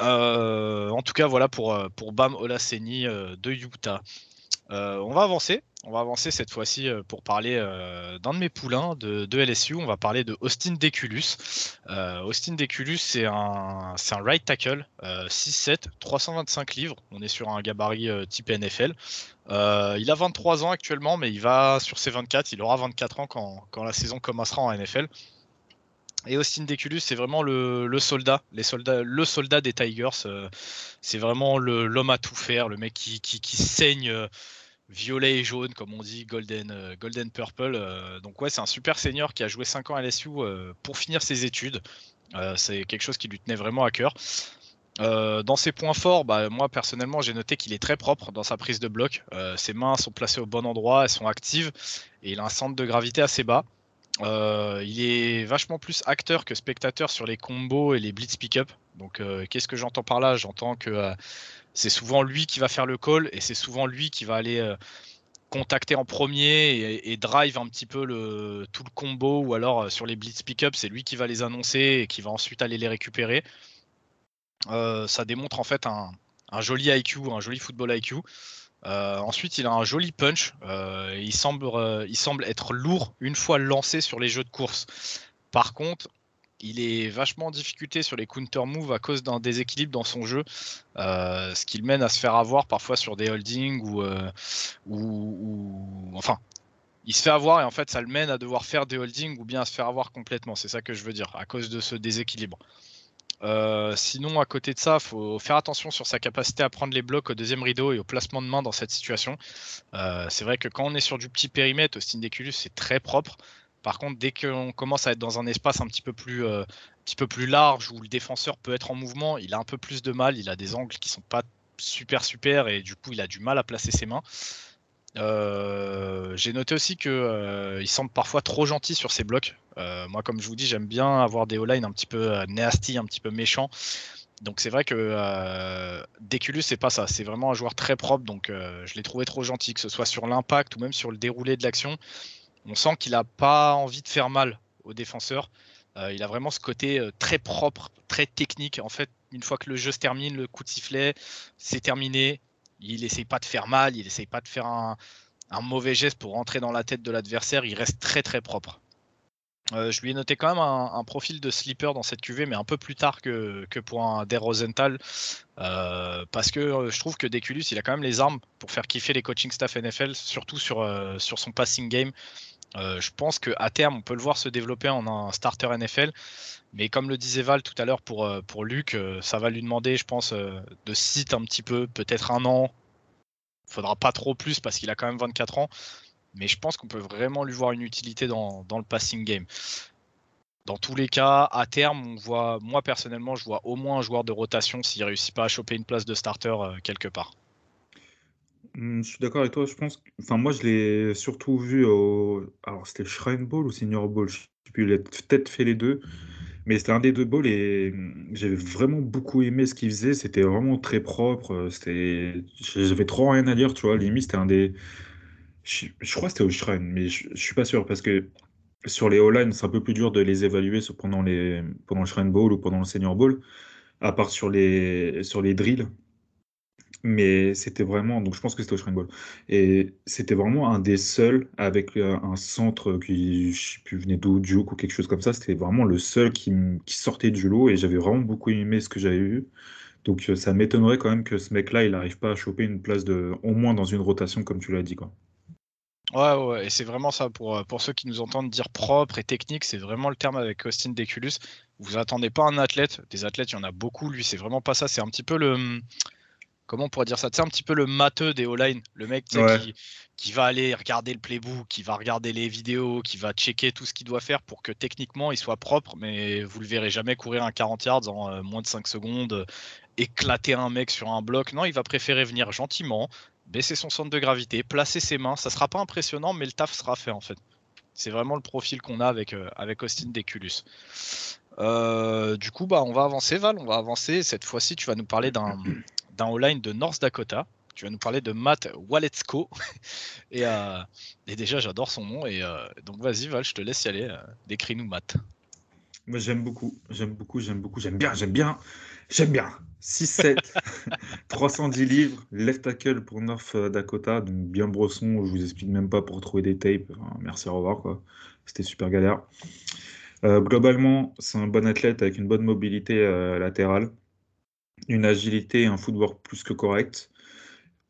Euh, en tout cas, voilà pour, pour Bam Olaseni de Utah. on va avancer on va avancer cette fois-ci euh, pour parler euh, d'un de mes poulains de, LSU. On va parler de Austin Deculus. Euh, Austin Deculus, c'est un, un right tackle, 6-7, 325 livres. On est sur un gabarit type NFL. il a 23 ans actuellement, mais il va sur ses 24. Il aura 24 ans quand, la saison commencera en NFL. Et Austin Deculus, c'est vraiment le, soldat, les soldats, le soldat des Tigers. c'est vraiment l'homme à tout faire, le mec qui, qui saigne violet et jaune, comme on dit, golden, euh, golden purple. Euh, donc ouais, c'est un super senior qui a joué 5 ans à LSU euh, pour finir ses études. c'est quelque chose qui lui tenait vraiment à cœur. dans ses points forts, bah, moi personnellement j'ai noté qu'il est très propre dans sa prise de bloc. ses mains sont placées au bon endroit, elles sont actives et il a un centre de gravité assez bas. Euh, il est vachement plus acteur que spectateur sur les combos et les blitz pick-up. Donc, euh, qu'est-ce que j'entends par là? J'entends que euh, c'est souvent lui qui va faire le call et c'est souvent lui qui va aller contacter en premier et, drive un petit peu tout le combo ou alors sur les blitz pick-up, c'est lui qui va les annoncer et qui va ensuite aller les récupérer. ça démontre en fait un, joli IQ, un joli football IQ. Euh, ensuite, il a un joli punch. Euh, il, semble, euh, il semble être lourd une fois lancé sur les jeux de course. Par contre, il est vachement en difficulté sur les counter moves à cause d'un déséquilibre dans son jeu, ce qui le mène à se faire avoir parfois sur des holdings ou, ou, enfin, il se fait avoir et en fait ça le mène à devoir faire des holdings ou bien à se faire avoir complètement. C'est ça que je veux dire, à cause de ce déséquilibre. Euh, sinon, à côté de ça, il faut faire attention sur sa capacité à prendre les blocs au deuxième rideau et au placement de main dans cette situation. Euh, c'est vrai que quand on est sur du petit périmètre, Austin Deculus, c'est très propre. Par contre, dès qu'on commence à être dans un espace un petit peu plus, euh, petit peu plus large où le défenseur peut être en mouvement, il a un peu plus de mal. Il a des angles qui sont pas super super et du coup, il a du mal à placer ses mains. J'ai noté aussi qu'il semble parfois trop gentil sur ses blocs. Euh, moi, comme je vous dis, j'aime bien avoir des O-line un petit peu euh, nasty, un petit peu méchant. Donc c'est vrai que euh, Deculus, c'est pas ça. C'est vraiment un joueur très propre. Donc je l'ai trouvé trop gentil, que ce soit sur l'impact ou même sur le déroulé de l'action. On sent qu'il n'a pas envie de faire mal aux défenseurs. il a vraiment ce côté très propre, très technique. En fait, une fois que le jeu se termine, le coup de sifflet, c'est terminé. Il essaye pas de faire mal, il essaye pas de faire un, mauvais geste pour rentrer dans la tête de l'adversaire. Il reste très très propre. Euh, je lui ai noté quand même un, profil de sleeper dans cette QV, mais un peu plus tard que, pour un Der Rosenthal. Euh, parce que euh, je trouve que Deculus, il a quand même les armes pour faire kiffer les coaching staff NFL, surtout sur, sur son passing game. Je pense qu'à terme, on peut le voir se développer en un starter NFL. Mais comme le disait Val tout à l'heure pour, pour Luc, ça va lui demander, je pense, de site un petit peu, peut-être un an. Il faudra pas trop plus parce qu'il a quand même 24 ans mais je pense qu'on peut vraiment lui voir une utilité dans, le passing game. Dans tous les cas, à terme, on voit, moi personnellement, je vois au moins un joueur de rotation s'il réussit pas à choper une place de starter euh, quelque part. Hmm, je suis d'accord avec toi. Je pense, enfin moi je l'ai surtout vu au, alors c'était Shrine Ball ou Senior Ball, je sais plus. Il a peut-être fait les deux, mais c'était un des deux balls et hmm, j'avais vraiment beaucoup aimé ce qu'il faisait. C'était vraiment très propre. C'était, j'avais trop rien à dire, tu vois. Limite c'était un des je, crois que c'était au Shrine, mais je, suis pas sûr parce que sur les O-line, c'est un peu plus dur de les évaluer pendant, les, pendant le Shrine Bowl ou pendant le Senior Bowl, à part sur les, sur les drills. Mais c'était vraiment, donc je pense que c'était au Shrine Bowl. Et c'était vraiment un des seuls avec euh, un centre qui, je sais plus, venait d'où, Duke ou quelque chose comme ça. C'était vraiment le seul qui, qui sortait du lot et j'avais vraiment beaucoup aimé ce que j'avais vu. Donc euh, ça m'étonnerait quand même que ce mec-là, il n'arrive pas à choper une place de, au moins dans une rotation comme tu l'as dit, quoi. Ouais, ouais, et c'est vraiment ça. Pour, euh, pour ceux qui nous entendent dire propre et technique, c'est vraiment le terme avec Austin Deculus. Vous attendez pas un athlète. Des athlètes, il y en a beaucoup. Lui, c'est vraiment pas ça. C'est un petit peu le. Comment on pourrait dire ça? C'est un petit peu le matheux des O-line. Le mec qui, qui, va aller regarder le playbook, qui va regarder les vidéos, qui va checker tout ce qu'il doit faire pour que techniquement il soit propre. Mais vous le verrez jamais courir un 40 yards en euh, moins de 5 secondes, euh, éclater un mec sur un bloc. Non, il va préférer venir gentiment, baisser son centre de gravité, placer ses mains. Ça sera pas impressionnant, mais le taf sera fait en fait. C'est vraiment le profil qu'on a avec, euh, avec Austin Deculus. Euh, du coup, bah, on va avancer, Val. On va avancer. Cette fois-ci, tu vas nous parler d'un O-line de North Dakota. Tu vas nous parler de Matt Waletsko. [LAUGHS] et, euh, et, déjà, j'adore son nom. Et donc, vas-y, Val, je te laisse y aller. Décris-nous Matt. Moi, j'aime beaucoup. J'aime beaucoup. J'aime beaucoup. J'aime bien. J'aime bien. J'aime bien. 6-7, 310 [LAUGHS] livres, left tackle pour North Dakota, donc bien brosson, je vous explique même pas pour trouver des tapes. merci, au revoir. C'était super galère. Euh, globalement, c'est un bon athlète avec une bonne mobilité euh, latérale, une agilité et un footwork plus que correct.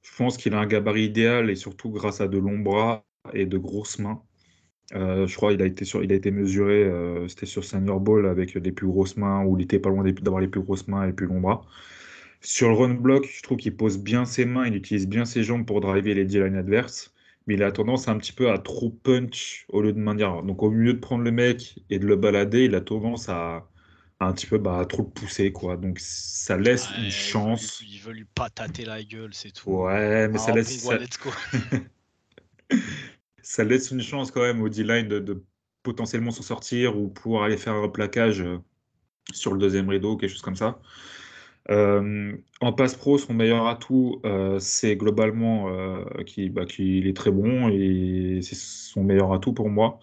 Je pense qu'il a un gabarit idéal et surtout grâce à de longs bras et de grosses mains. Euh, je crois qu'il a été il a été mesuré, euh, c'était sur Senior Ball avec les plus grosses mains, où il était pas loin d'avoir les plus grosses mains et les plus longs bras. Sur le run block, je trouve qu'il pose bien ses mains, il utilise bien ses jambes pour driver les D-line adverses, mais il a tendance un petit peu à trop punch au lieu de manière. Donc au mieux de prendre le mec et de le balader, il a tendance à, un petit peu bah, trop le pousser, quoi. Donc ça laisse une chance. Il veut, lui, patater la gueule, c'est tout. Ouais, mais ça laisse. ça... [LAUGHS] ça laisse une chance quand même au D-line de, potentiellement s'en sortir ou pour aller faire un plaquage sur le deuxième rideau, quelque chose comme ça. en passe pro, son meilleur atout, c'est globalement bah, qu'il est très bon et c'est son meilleur atout pour moi.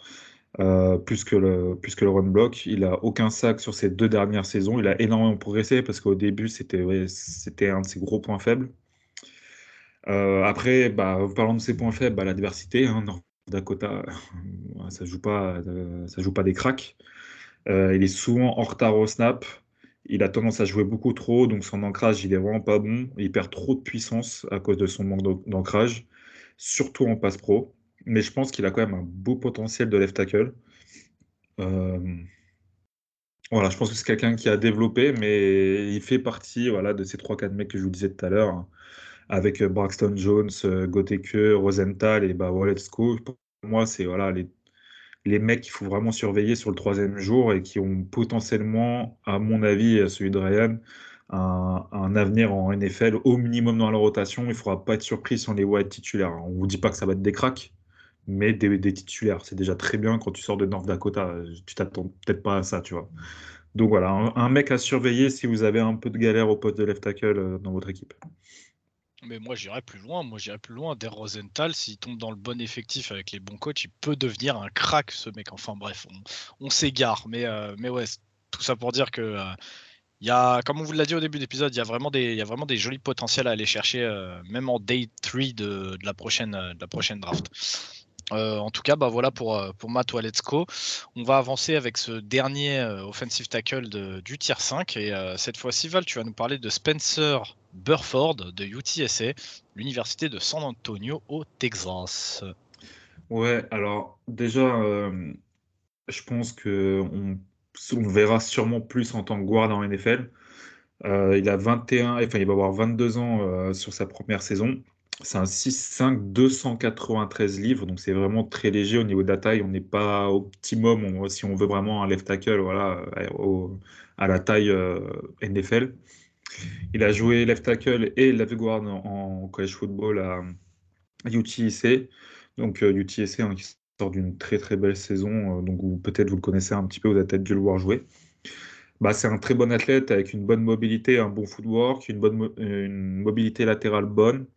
Euh, plus, que le, run block. Il a aucun sac sur ses deux dernières saisons. Il a énormément progressé parce qu'au début, c'était un de ses gros points faibles. Euh, après, bah, parlant de ses points faibles, bah. Hein, Dakota, [LAUGHS] ça joue ça joue pas des cracks. Euh, il est souvent en retard au snap. Il a tendance à jouer beaucoup trop, donc son ancrage, il est vraiment pas bon. Il perd trop de puissance à cause de son manque d'ancrage, surtout en passe pro mais je pense qu'il a quand même un beau potentiel de left tackle. Euh, voilà, je pense que c'est quelqu'un qui a développé, mais il fait partie voilà, de ces 3-4 mecs que je vous disais tout à l'heure, hein, avec euh, Braxton Jones, euh, Goteke, Rosenthal et bah, Pour moi, c'est voilà, les, les mecs qu'il faut vraiment surveiller sur le troisième jour et qui ont potentiellement, à mon avis, celui de Ryan, un, un, avenir en NFL au minimum dans la rotation. Il ne faudra pas être surpris si on les voit être titulaires. On ne vous dit pas que ça va être des cracks, mais des, titulaires. C'est déjà très bien quand tu sors de North Dakota. Tu t'attends peut-être pas à ça, tu vois. Donc voilà, un, mec à surveiller si vous avez un peu de galère au poste de left tackle euh, dans votre équipe. Mais moi j'irais plus loin, moi j'irais plus loin. Der Rosenthal, s'il tombe dans le bon effectif avec les bons coachs, il peut devenir un crack ce mec. Enfin bref, on, s'égare. Mais, euh, mais ouais, tout ça pour dire que euh, y a, comme on vous l'a dit au début de l'épisode, il y a vraiment des, jolis potentiels à aller chercher, même en day 3 de, de, la prochaine, de la prochaine draft. Euh, en tout cas, bah voilà pour, euh, pour Matt. On va avancer avec ce dernier euh, offensive tackle du tier 5. Et cette fois-ci, Val, tu vas nous parler de Spencer Burford de UTSA, l'université de San Antonio au Texas. Ouais, alors déjà, je pense que on, verra sûrement plus en tant que guard en NFL. il a 21, enfin il va avoir 22 ans sur sa première saison. C'est un 6.5 293 livres, donc c'est vraiment très léger au niveau de la taille. On n'est pas optimum si on veut vraiment un left tackle voilà, à la taille euh, NFL. Il a joué left tackle et left guard en, college football à UTSA. Donc euh, UTSA hein, qui sort d'une très très belle saison, euh, donc peut-être vous le connaissez un petit peu, vous avez peut-être dû le voir jouer. Bah, c'est un très bon athlète avec une bonne mobilité, un bon footwork, une bonne une mobilité latérale bonne.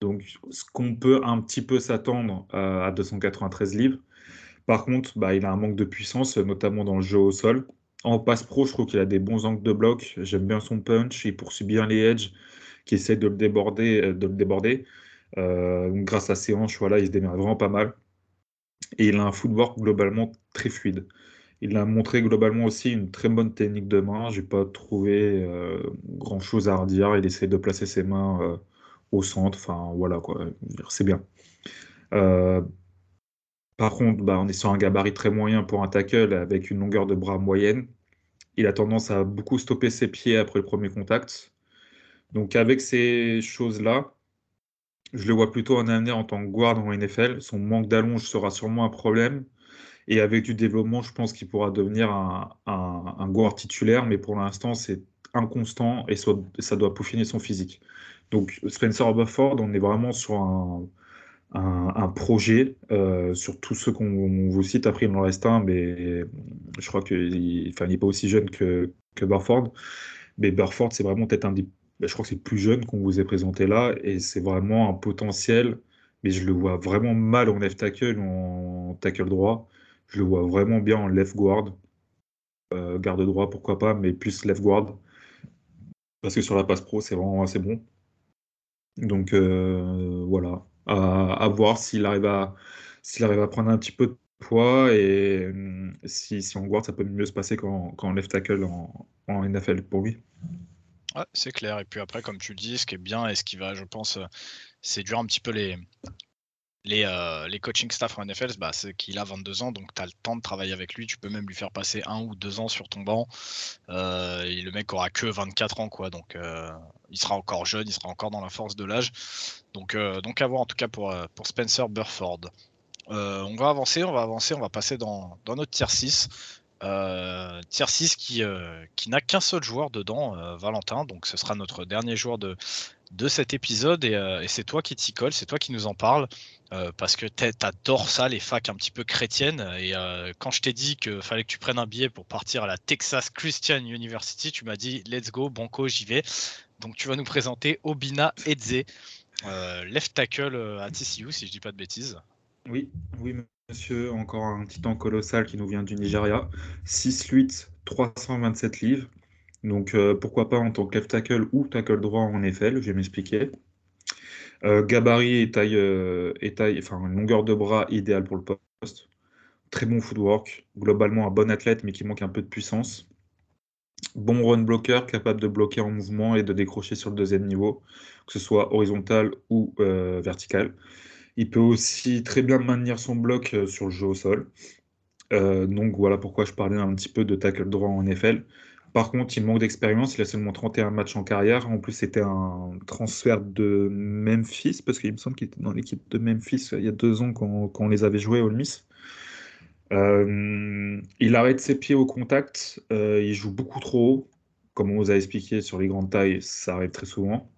Donc, ce qu'on peut un petit peu s'attendre euh, à 293 livres. Par contre, bah, il a un manque de puissance, notamment dans le jeu au sol. En passe pro, je trouve qu'il a des bons angles de bloc. J'aime bien son punch. Il poursuit bien les edges qui essaient de le déborder. Euh, de le déborder. Euh, grâce à ses hanches, voilà, il se démerde vraiment pas mal. Et il a un footwork globalement très fluide. Il a montré globalement aussi une très bonne technique de main. Je n'ai pas trouvé grand chose à redire. Il essaie de placer ses mains au centre. Voilà, quoi. C'est bien. Euh, par contre, bah, on est sur un gabarit très moyen pour un tackle avec une longueur de bras moyenne. Il a tendance à beaucoup stopper ses pieds après le premier contact. Donc, avec ces choses-là, je le vois plutôt en avenir en tant que guard en NFL. Son manque d'allonge sera sûrement un problème. Et avec du développement, je pense qu'il pourra devenir un, un, guard titulaire. Mais pour l'instant, c'est inconstant et ça doit peaufiner son physique. Donc Spencer Bufford, on est vraiment sur un, un, projet euh, sur tous ceux qu'on vous cite. Après, il en reste un, mais je crois qu'il n'est pas aussi jeune que, que Burford. Mais Burford, c'est vraiment peut-être un des. Ben, je crois que c'est plus jeune qu'on vous ait présenté là, et c'est vraiment un potentiel. Mais je le vois vraiment mal en left tackle, en tackle droit. Je le vois vraiment bien en left guard. Euh, garde droit, pourquoi pas, mais plus left guard. Parce que sur la passe pro, c'est vraiment assez bon. Donc euh, voilà, à, voir s'il arrive à s'il arrive à prendre un petit peu de poids et hum, si, si on guard, ça peut mieux se passer qu'en left tackle en, en, NFL pour lui. Ouais, c'est clair. Et puis après, comme tu dis, ce qui est bien et ce qui va, je pense, euh, dur un petit peu les, les, euh, les coaching staff en NFL, bah, c'est qu'il a 22 ans, donc tu as le temps de travailler avec lui. Tu peux même lui faire passer un ou deux ans sur ton banc. Euh, le mec aura que 24 ans, quoi. Donc euh, il sera encore jeune, il sera encore dans la force de l'âge. Donc, donc à voir en tout cas pour, pour Spencer Burford. on va avancer, on va avancer, on va passer dans, dans notre tier 6. Euh, tier 6 qui, qui n'a qu'un seul joueur dedans, Valentin. Donc ce sera notre dernier joueur de, de cet épisode et, c'est toi qui t'y colle, c'est toi qui nous en parle. parce que t'adores ça, les facs un petit peu chrétiennes. Et quand je t'ai dit qu'il fallait que tu prennes un billet pour partir à la Texas Christian University, tu m'as dit let's go, banco, j'y vais. Donc tu vas nous présenter Obina Edze, left tackle à TCU, si je dis pas de bêtises. Oui, oui, monsieur. Encore un titan colossal qui nous vient du Nigeria. 6'8, 327 livres. Donc euh, pourquoi pas en tant que left tackle ou tackle droit en NFL, je vais m'expliquer. Euh, gabarit et taille, euh, et taille, enfin longueur de bras idéale pour le poste. Très bon footwork, globalement un bon athlète mais qui manque un peu de puissance. Bon run blocker, capable de bloquer en mouvement et de décrocher sur le deuxième niveau, que ce soit horizontal ou vertical. Il peut aussi très bien maintenir son bloc sur le jeu au sol. donc voilà pourquoi je parlais un petit peu de tackle droit en NFL. Par contre, il manque d'expérience. Il a seulement 31 matchs en carrière. En plus, c'était un transfert de Memphis, parce qu'il me semble qu'il était dans l'équipe de Memphis il y a deux ans quand, on les avait joués au Miss. Euh, il arrête ses pieds au contact. Euh, il joue beaucoup trop haut. Comme on vous a expliqué sur les grandes tailles, ça arrive très souvent.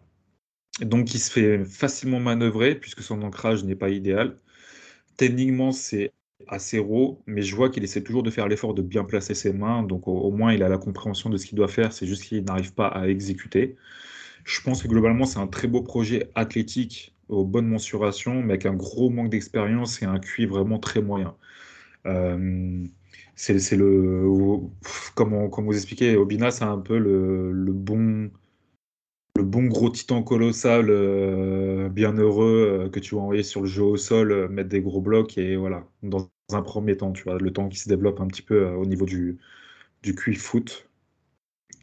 Donc, il se fait facilement manœuvrer puisque son ancrage n'est pas idéal. Techniquement, c'est assez raw, mais je vois qu'il essaie toujours de faire l'effort de bien placer ses mains, donc au, moins il a la compréhension de ce qu'il doit faire, c'est juste qu'il n'arrive pas à exécuter. Je pense que globalement c'est un très beau projet athlétique aux bonnes mensurations, mais avec un gros manque d'expérience et un QI vraiment très moyen. Euh, c'est le, comme, vous expliquez, Obina, c'est un peu le bon le bon gros titan colossal, euh, bien heureux, euh, que tu vas envoyer sur le jeu au sol, euh, mettre des gros blocs et voilà, dans un premier temps, tu vois, le temps qui se développe un petit peu au niveau du, du QI foot.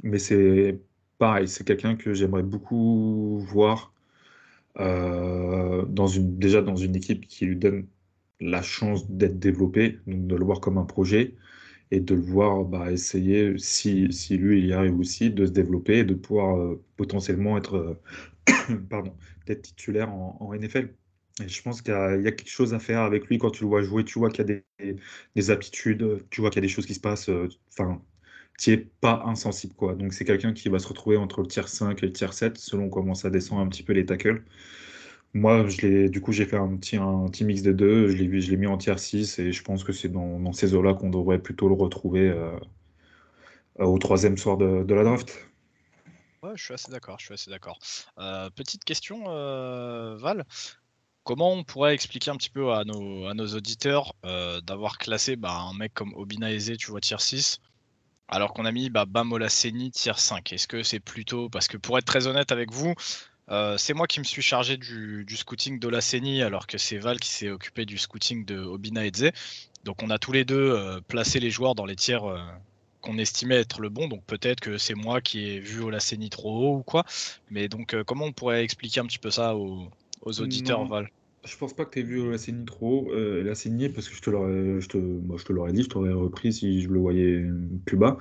Mais c'est pareil, c'est quelqu'un que j'aimerais beaucoup voir dans une, déjà dans une équipe qui lui donne la chance d'être développé, donc de le voir comme un projet et de le voir bah, essayer, si, lui il y arrive aussi, de se développer et de pouvoir euh, potentiellement être, euh, [COUGHS] pardon, être titulaire en, NFL. Je pense qu'il y, a quelque chose à faire avec lui quand tu le vois jouer, tu vois qu'il y a des, des, aptitudes, tu vois qu'il y a des choses qui se passent. Euh, enfin, tu n'es pas insensible. quoi. Donc c'est quelqu'un qui va se retrouver entre le tiers 5 et le tiers 7 selon comment ça descend un petit peu les tackles. Moi, je du coup, j'ai fait un petit, un petit mix des deux. Je l'ai, mis en tier 6 et je pense que c'est dans, ces eaux-là qu'on devrait plutôt le retrouver euh, au troisième soir de, la draft. Ouais, je suis assez d'accord. Je suis assez d'accord. Euh, petite question, euh, Val. Comment on pourrait expliquer un petit peu à nos, à nos auditeurs d'avoir classé bah, un mec comme Obina Eze, tu vois, tier 6, alors qu'on a mis bah, Bamola Seni tier 5 Est-ce que c'est plutôt. Parce que pour être très honnête avec vous, euh, c'est moi qui me suis chargé du, scouting de la CENI, alors que c'est Val qui s'est occupé du scouting de Obina Edze. Donc on a tous les deux euh, placé les joueurs dans les tiers euh, qu'on estimait être le bon. Donc peut-être que c'est moi qui ai vu Olaseni trop haut ou quoi. Mais donc comment on pourrait expliquer un petit peu ça aux, auditeurs, Val? je pense pas que tu aies vu Olaseni trop haut. La parce que je te l'aurais, je te, je te l'aurais dit, je t'aurais repris si je le voyais plus bas.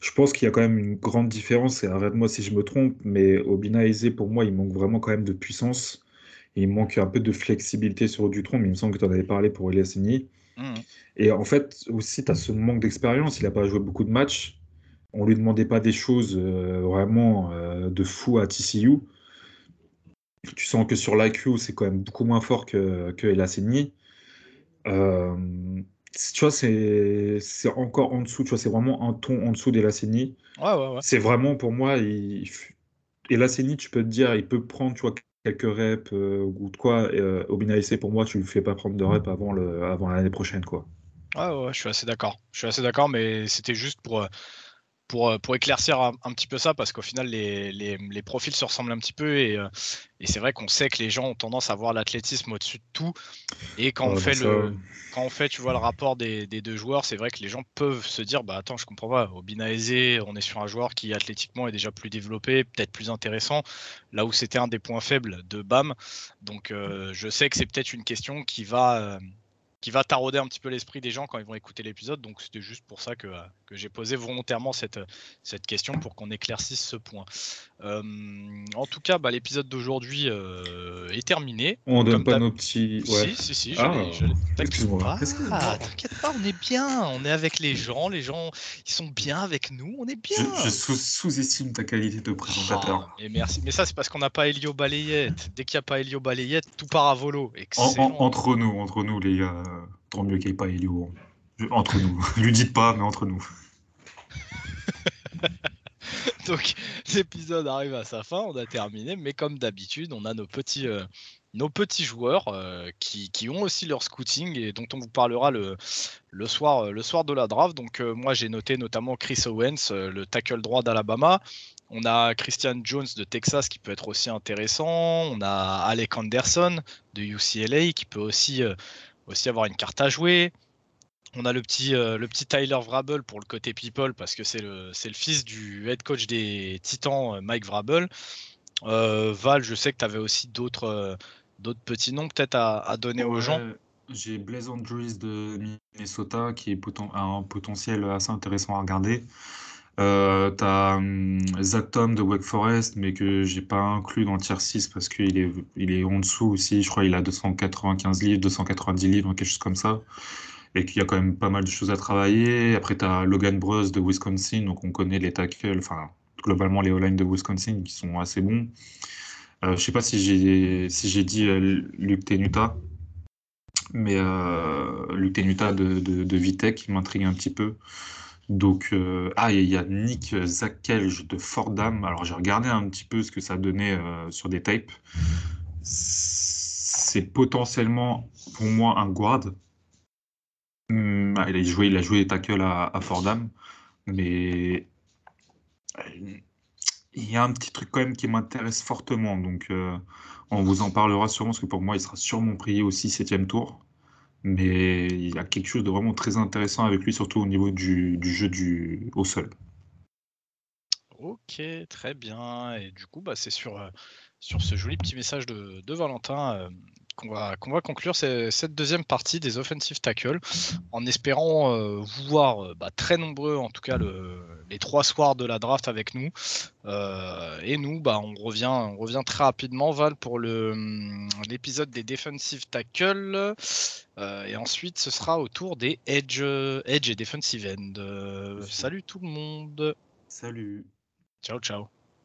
Je pense qu'il y a quand même une grande différence, et arrête-moi si je me trompe, mais Obina Eze, pour moi, il manque vraiment quand même de puissance. il manque un peu de flexibilité sur du tronc, mais il me semble que tu en avais parlé pour Elias mmh. Et en fait, aussi, tu as ce manque d'expérience. Il n'a pas joué beaucoup de matchs. On lui demandait pas des choses euh, vraiment euh, de fou à TCU. Tu sens que sur l'IQ, c'est quand même beaucoup moins fort que, que tu vois, c'est encore en dessous, tu vois, c'est vraiment un ton en dessous d'Elasseni. Ouais, ouais, ouais. C'est vraiment pour moi, il... Elasseni, tu peux te dire, il peut prendre, tu vois, quelques reps euh, ou de quoi. Euh, pour moi, tu ne fais pas prendre de reps avant l'année avant prochaine, quoi. Ouais, ouais, je suis assez d'accord. Je suis assez d'accord, mais c'était juste pour. Euh, pour, pour, éclaircir un, petit peu ça, parce qu'au final, les, les, les, profils se ressemblent un petit peu et, euh, et c'est vrai qu'on sait que les gens ont tendance à voir l'athlétisme au-dessus de tout. Et quand, on fait le, quand on fait, tu vois, le rapport des, des deux joueurs, c'est vrai que les gens peuvent se dire, bah attends, je comprends pas, au Binaese, on est sur un joueur qui athlétiquement est déjà plus développé, peut-être plus intéressant, là où c'était un des points faibles de BAM. Donc euh, je sais que c'est peut-être une question qui va, qui va tarauder un petit peu l'esprit des gens quand ils vont écouter l'épisode. Donc c'était juste pour ça que, euh, que j'ai posé volontairement cette, cette question pour qu'on éclaircisse ce point. Euh, en tout cas, bah, l'épisode d'aujourd'hui euh, est terminé. On donne pas nos petits. Si, Ouais. si, si, Ah, j'allais- T'inquiète excuse-moi, pas, excuse-moi. t'inquiète pas, on est bien, on est avec les gens, les gens, ils sont bien avec nous, on est bien. Je, je sous- sous-estime ta qualité de présentateur. Ah, et merci, mais ça c'est parce qu'on n'a pas Elio Balayette. Dès qu'il n'y a pas Elio Balayette, tout part à volo. En- Excellent. en- entre nous, entre nous, les gars. Euh, Tant mieux qu'il n'y ait pas Elio. Entre nous. [LAUGHS] Lui dites pas, mais entre nous. [LAUGHS] Donc l'épisode arrive à sa fin, on a terminé, mais comme d'habitude, on a nos petits, euh, nos petits joueurs euh, qui, ont aussi leur scouting et dont on vous parlera le, soir, le soir de la draft. Donc moi j'ai noté notamment Chris Owens, le tackle droit d'Alabama. On a Christian Jones de Texas qui peut être aussi intéressant. On a Alec Anderson de UCLA qui peut aussi, aussi avoir une carte à jouer. On a le petit, euh, le petit Tyler Vrabel pour le côté people parce que c'est le, le fils du head coach des Titans, euh, Mike Vrabel. Euh, Val, je sais que tu avais aussi d'autres petits noms peut-être à, donner aux gens. J'ai Blaze Andrews de Minnesota qui est un potentiel assez intéressant à regarder. Euh, t'as hum, Zach Tom de Wake Forest, mais que j'ai pas inclus dans le tier 6 parce qu'il est, il est en dessous aussi. Je crois qu'il a 295 livres, 290 livres, quelque chose comme ça. Et qu'il y a quand même pas mal de choses à travailler. Après, t'as Logan Bruce de Wisconsin, donc on connaît les tackles, enfin, globalement les O-line de Wisconsin qui sont assez bons. Euh, je sais pas si j'ai si dit euh, Luke Tenuta, mais euh, Luke Tenuta de, de, de m'intrigue un petit peu. Donc, ah, il y a Nick Zakelj de Fordham. Alors, j'ai regardé un petit peu ce que ça donnait euh, sur des tapes. C'est potentiellement, pour moi, un guard. Hum, ah, il a joué, il a joué à, Fordham, mais il y a un petit truc quand même qui m'intéresse fortement. Donc, euh, on vous en parlera sûrement, parce que pour moi, il sera sûrement prié aussi septième tour. Mais il y a quelque chose de vraiment très intéressant avec lui, surtout au niveau du, jeu du, au sol. Ok, très bien. Et du coup, bah, c'est sur, euh, ce joli petit message de, de Valentin euh, qu'on va, qu'on va conclure ce- cette deuxième partie des offensive tackles, en espérant euh, vous voir euh, bah, très nombreux, en tout cas le- les trois soirs de la draft avec nous. Euh, et nous, bah, on, revient, on revient très rapidement, Val, pour le, hum, l'épisode des defensive tackles. Euh, et ensuite, ce sera au tour des edge, edge et defensive end. Salut tout le monde. Salut. Ciao, ciao.